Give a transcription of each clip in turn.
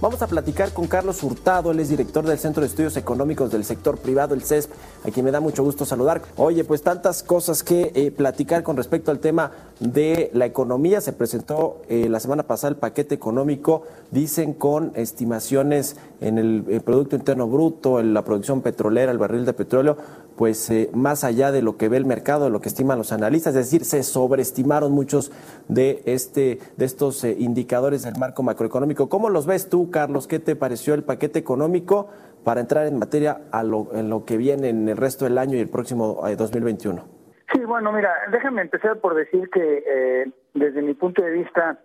Vamos a platicar con Carlos Hurtado, él es director del Centro de Estudios Económicos del Sector Privado, el CESP, a quien me da mucho gusto saludar. Oye, pues tantas cosas que eh, platicar con respecto al tema de la economía. Se presentó eh, la semana pasada el paquete económico, dicen con estimaciones en el, el Producto Interno Bruto, en la producción petrolera, el barril de petróleo, pues eh, más allá de lo que ve el mercado, de lo que estiman los analistas, es decir, se sobreestimaron muchos de, este, de estos eh, indicadores del marco macroeconómico. ¿Cómo los ves tú, Carlos? ¿Qué te pareció el paquete económico para entrar en materia a lo, en lo que viene en el resto del año y el próximo 2021? Sí, bueno, mira, déjame empezar por decir que eh, desde mi punto de vista,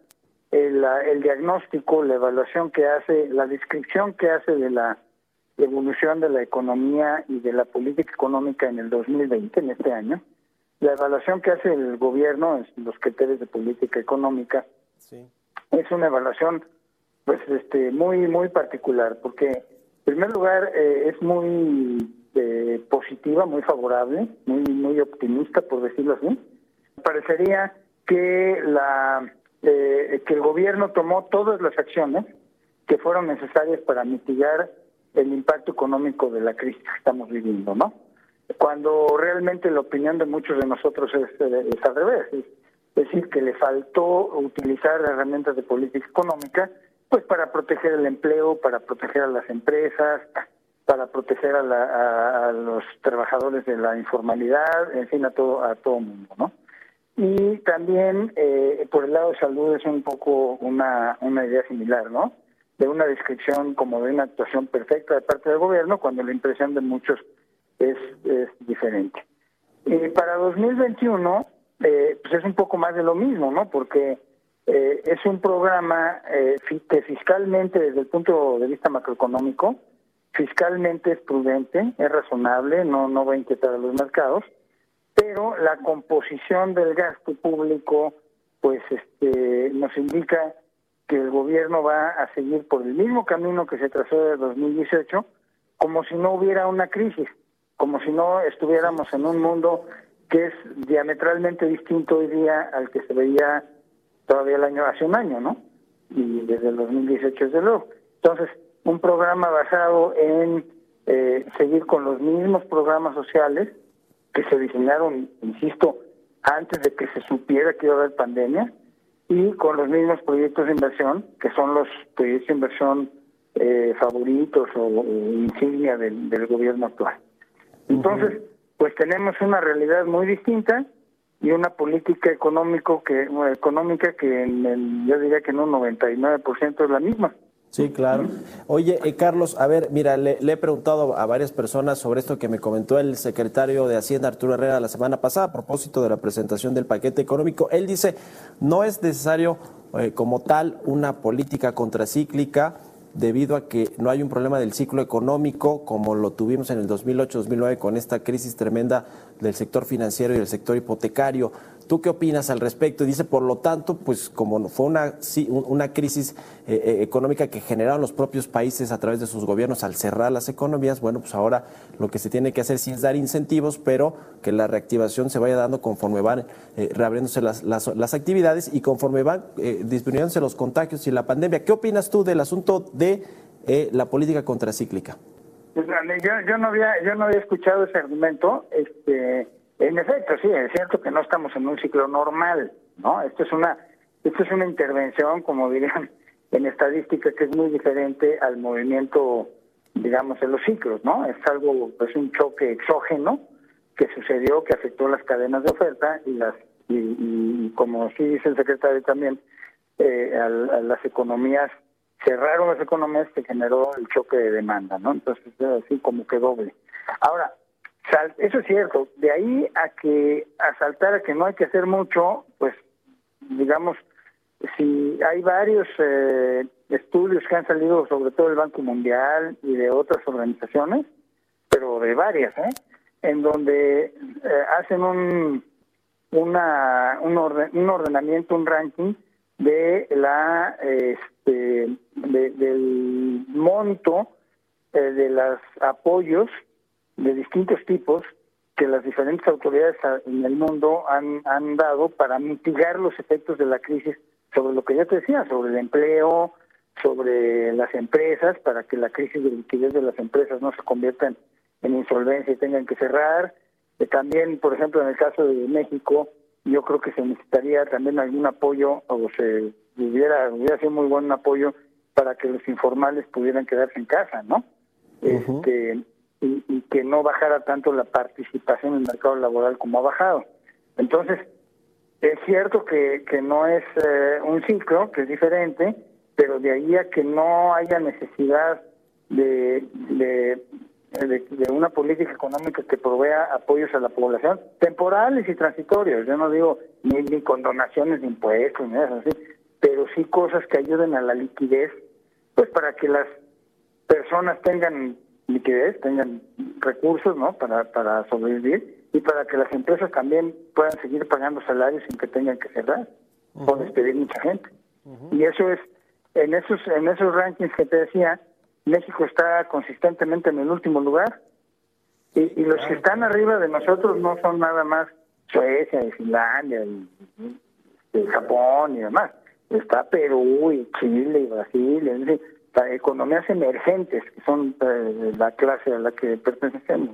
el, el diagnóstico, la evaluación que hace, la descripción que hace de la evolución de la economía y de la política económica en el 2020, en este año. La evaluación que hace el gobierno en los criterios de política económica es una evaluación pues este muy muy particular porque en primer lugar eh, es muy eh, positiva, muy favorable, muy muy optimista por decirlo así. Parecería que la eh, que el gobierno tomó todas las acciones que fueron necesarias para mitigar el impacto económico de la crisis que estamos viviendo, ¿no? Cuando realmente la opinión de muchos de nosotros es, es al revés, es decir, que le faltó utilizar herramientas de política económica, pues para proteger el empleo, para proteger a las empresas, para proteger a, la, a, los trabajadores de la informalidad, en fin, a todo a todo mundo, ¿no? Y también eh, por el lado de salud es un poco una, una idea similar, ¿no? De una descripción como de una actuación perfecta de parte del gobierno, cuando la impresión de muchos es, es diferente. Y para 2021, eh, pues es un poco más de lo mismo, ¿no? Porque eh, es un programa eh, que fiscalmente, desde el punto de vista macroeconómico, fiscalmente es prudente, es razonable, no, no va a inquietar a los mercados, pero la composición del gasto público, pues este, nos indica que el gobierno va a seguir por el mismo camino que se trazó de 2018, como si no hubiera una crisis, como si no estuviéramos en un mundo que es diametralmente distinto hoy día al que se veía todavía el año hace un año, ¿no? Y desde el 2018 desde luego. Entonces, un programa basado en eh, seguir con los mismos programas sociales que se diseñaron, insisto, antes de que se supiera que iba a haber pandemia, y con los mismos proyectos de inversión, que son los proyectos de inversión eh, favoritos o, insignia del, gobierno actual. Entonces, pues tenemos una realidad muy distinta y una política económico que económica que en el, yo diría que en un 99% es la misma. Sí, claro. Oye, eh, Carlos, a ver, mira, le, he preguntado a varias personas sobre esto que me comentó el secretario de Hacienda, Arturo Herrera, la semana pasada, a propósito de la presentación del paquete económico. Él dice, no es necesario eh, como tal una política contracíclica debido a que no hay un problema del ciclo económico como lo tuvimos en el 2008-2009 con esta crisis tremenda del sector financiero y del sector hipotecario. ¿Tú qué opinas al respecto? Dice, por lo tanto, pues como fue una, una crisis eh, eh, económica que generaron los propios países a través de sus gobiernos al cerrar las economías, bueno, pues ahora lo que se tiene que hacer sí es dar incentivos, pero que la reactivación se vaya dando conforme van eh, reabriéndose las, las, actividades y conforme van disminuyéndose los contagios y la pandemia. ¿Qué opinas tú del asunto de la política contracíclica? Pues, yo, yo, no había, yo no había escuchado ese argumento. Este en efecto, sí, es cierto que no estamos en un ciclo normal, ¿no? Esto es una, esto es una intervención, como dirían en estadística, que es muy diferente al movimiento, digamos, en los ciclos, ¿no? Es algo, es un choque exógeno que sucedió, que afectó las cadenas de oferta y las, y, como sí dice el secretario también, eh, a, las economías cerraron las economías que generó el choque de demanda, ¿no? Entonces, así como que doble. Ahora, eso es cierto. De ahí a que a saltar a que no hay que hacer mucho, pues digamos, si hay varios eh, estudios que han salido, sobre todo del Banco Mundial y de otras organizaciones, pero de varias, ¿eh? en donde eh, hacen un, una, un, un ordenamiento, un ranking de la este, del monto eh, de los apoyos de distintos tipos que las diferentes autoridades en el mundo han, han dado para mitigar los efectos de la crisis sobre lo que ya te decía, sobre el empleo, sobre las empresas, para que la crisis de liquidez de las empresas no se convierta en, insolvencia y tengan que cerrar. Eh, también, por ejemplo, en el caso de México, yo creo que se necesitaría también algún apoyo, o se hubiera, hubiera sido muy buen apoyo para que los informales pudieran quedarse en casa, ¿no? este, y, que no bajara tanto la participación en el mercado laboral como ha bajado. Entonces, es cierto que, que no es eh, un ciclo, que es diferente, pero de ahí a que no haya necesidad de, de, una política económica que provea apoyos a la población, temporales y transitorios. Yo no digo ni, ni con donaciones de impuestos, ni eso así, pero sí cosas que ayuden a la liquidez, pues para que las personas tengan liquidez, tengan recursos ¿no? para, para sobrevivir y para que las empresas también puedan seguir pagando salarios sin que tengan que cerrar o despedir mucha gente. Y eso es, en esos, en esos rankings que te decía, México está consistentemente en el último lugar y, y los que están arriba de nosotros no son nada más Suecia y Finlandia y, y Japón y demás. Está Perú y Chile y Brasil, y, economías emergentes, que son eh, la clase a la que pertenecemos.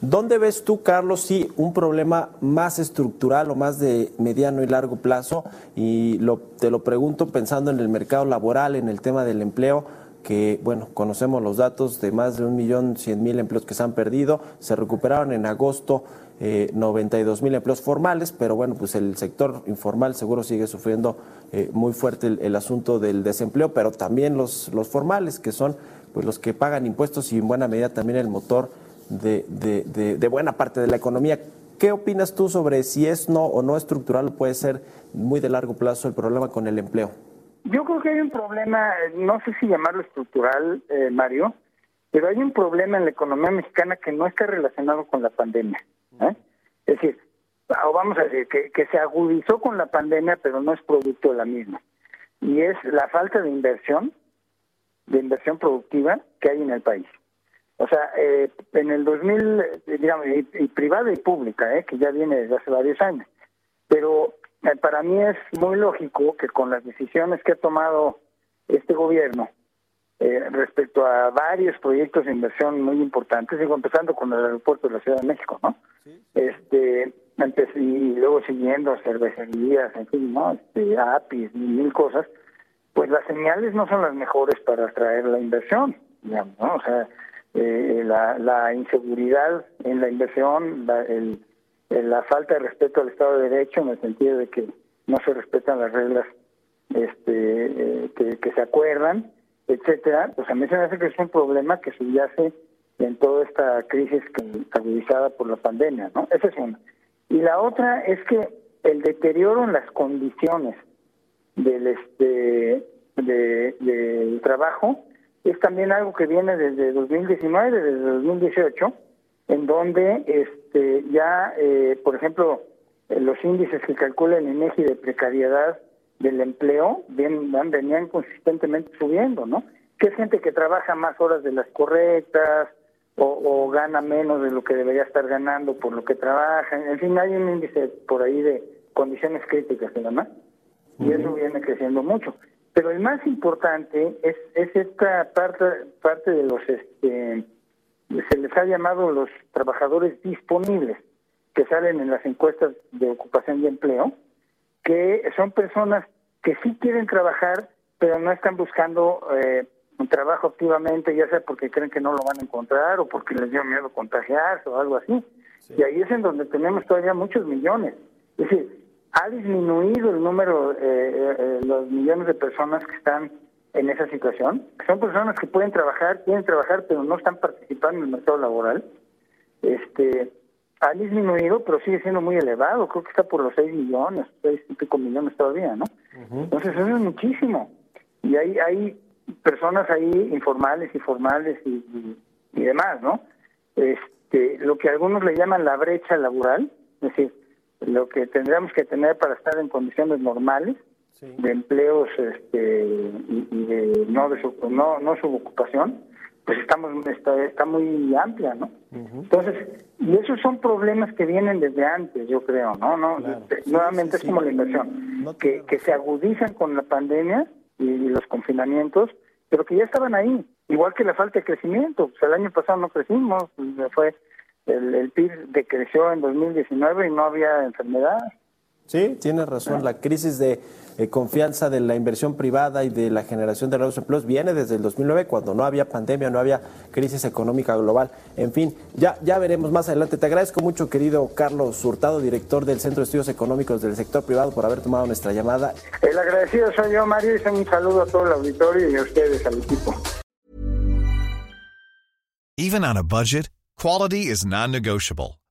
¿Dónde ves tú, Carlos, si un problema más estructural o más de mediano y largo plazo? Y lo, te lo pregunto pensando en el mercado laboral, en el tema del empleo que, bueno, conocemos los datos de más de un millón cien mil empleos que se han perdido, se recuperaron en agosto eh, 92 mil empleos formales, pero bueno, pues el sector informal seguro sigue sufriendo eh, muy fuerte el, asunto del desempleo, pero también los, los formales, que son pues los que pagan impuestos y en buena medida también el motor de, de, de, buena parte de la economía. ¿Qué opinas tú sobre si es no o no estructural puede ser muy de largo plazo el problema con el empleo? Yo creo que hay un problema, no sé si llamarlo estructural, eh, Mario, pero hay un problema en la economía mexicana que no está relacionado con la pandemia. ¿Eh? Es decir, o vamos a decir, que, que se agudizó con la pandemia, pero no es producto de la misma. Y es la falta de inversión, de inversión productiva que hay en el país. O sea, eh, en el 2000, digamos, y, privada y pública, eh, que ya viene desde hace varios años. Pero eh, para mí es muy lógico que con las decisiones que ha tomado este gobierno eh, respecto a varios proyectos de inversión muy importantes, digo, empezando con el aeropuerto de la Ciudad de México, ¿no? Este, y luego siguiendo cervecerías, en fin, ¿no? Este, APIs y mil cosas, pues las señales no son las mejores para atraer la inversión, digamos, ¿no? O sea, eh, la, la inseguridad en la inversión, la, el, la falta de respeto al Estado de Derecho en el sentido de que no se respetan las reglas este, eh, que, que, se acuerdan, etcétera, pues a mí se me hace que es un problema que subyace en toda esta crisis agudizada por la pandemia, ¿no? Esa es una. Y la otra es que el deterioro en las condiciones del este de, del trabajo es también algo que viene desde 2019, desde 2018, en donde este ya, eh, por ejemplo, los índices que calcula el INEGI de precariedad del empleo bien, venían consistentemente subiendo, ¿no? Que es gente que trabaja más horas de las correctas, o, gana menos de lo que debería estar ganando por lo que trabaja. En fin, hay un índice por ahí de condiciones críticas y demás, y eso viene creciendo mucho. Pero el más importante es, es esta parte, parte de los, este, se les ha llamado los trabajadores disponibles, que salen en las encuestas de ocupación y empleo, que son personas que sí quieren trabajar, pero no están buscando eh, un trabajo activamente, ya sea porque creen que no lo van a encontrar o porque les dio miedo contagiarse o algo así. Y ahí es en donde tenemos todavía muchos millones. Es decir, ha disminuido el número, eh, eh, eh, los millones de personas que están en esa situación. Son personas que pueden trabajar, quieren trabajar, pero no están participando en el mercado laboral. Este, ha disminuido, pero sigue siendo muy elevado. Creo que está por los 6 millones, 6 y pico millones todavía, ¿no? Entonces, eso es muchísimo. Y hay, hay personas ahí informales y formales y, y, demás, ¿no? Este, lo que algunos le llaman la brecha laboral, es decir, lo que tendríamos que tener para estar en condiciones normales de empleos este, y, de no, de no, no subocupación, pues estamos está, está muy amplia, ¿no? Entonces, y esos son problemas que vienen desde antes, yo creo, ¿no? no este, nuevamente es como la inversión, que, que se agudizan con la pandemia y, los confinamientos, pero que ya estaban ahí, igual que la falta de crecimiento. Pues el año pasado no crecimos, pues, fue el, el PIB decreció en 2019 y no había enfermedad. Sí, tienes razón. La crisis de eh, confianza de la inversión privada y de la generación de nuevos empleos viene desde el 2009, cuando no había pandemia, no había crisis económica global. En fin, ya, ya veremos más adelante. Te agradezco mucho, querido Carlos Hurtado, director del Centro de Estudios Económicos del Sector Privado, por haber tomado nuestra llamada. El agradecido soy yo, Mario, y un saludo a todo el auditorio y a ustedes, al equipo. Even on a budget, quality is non-negotiable.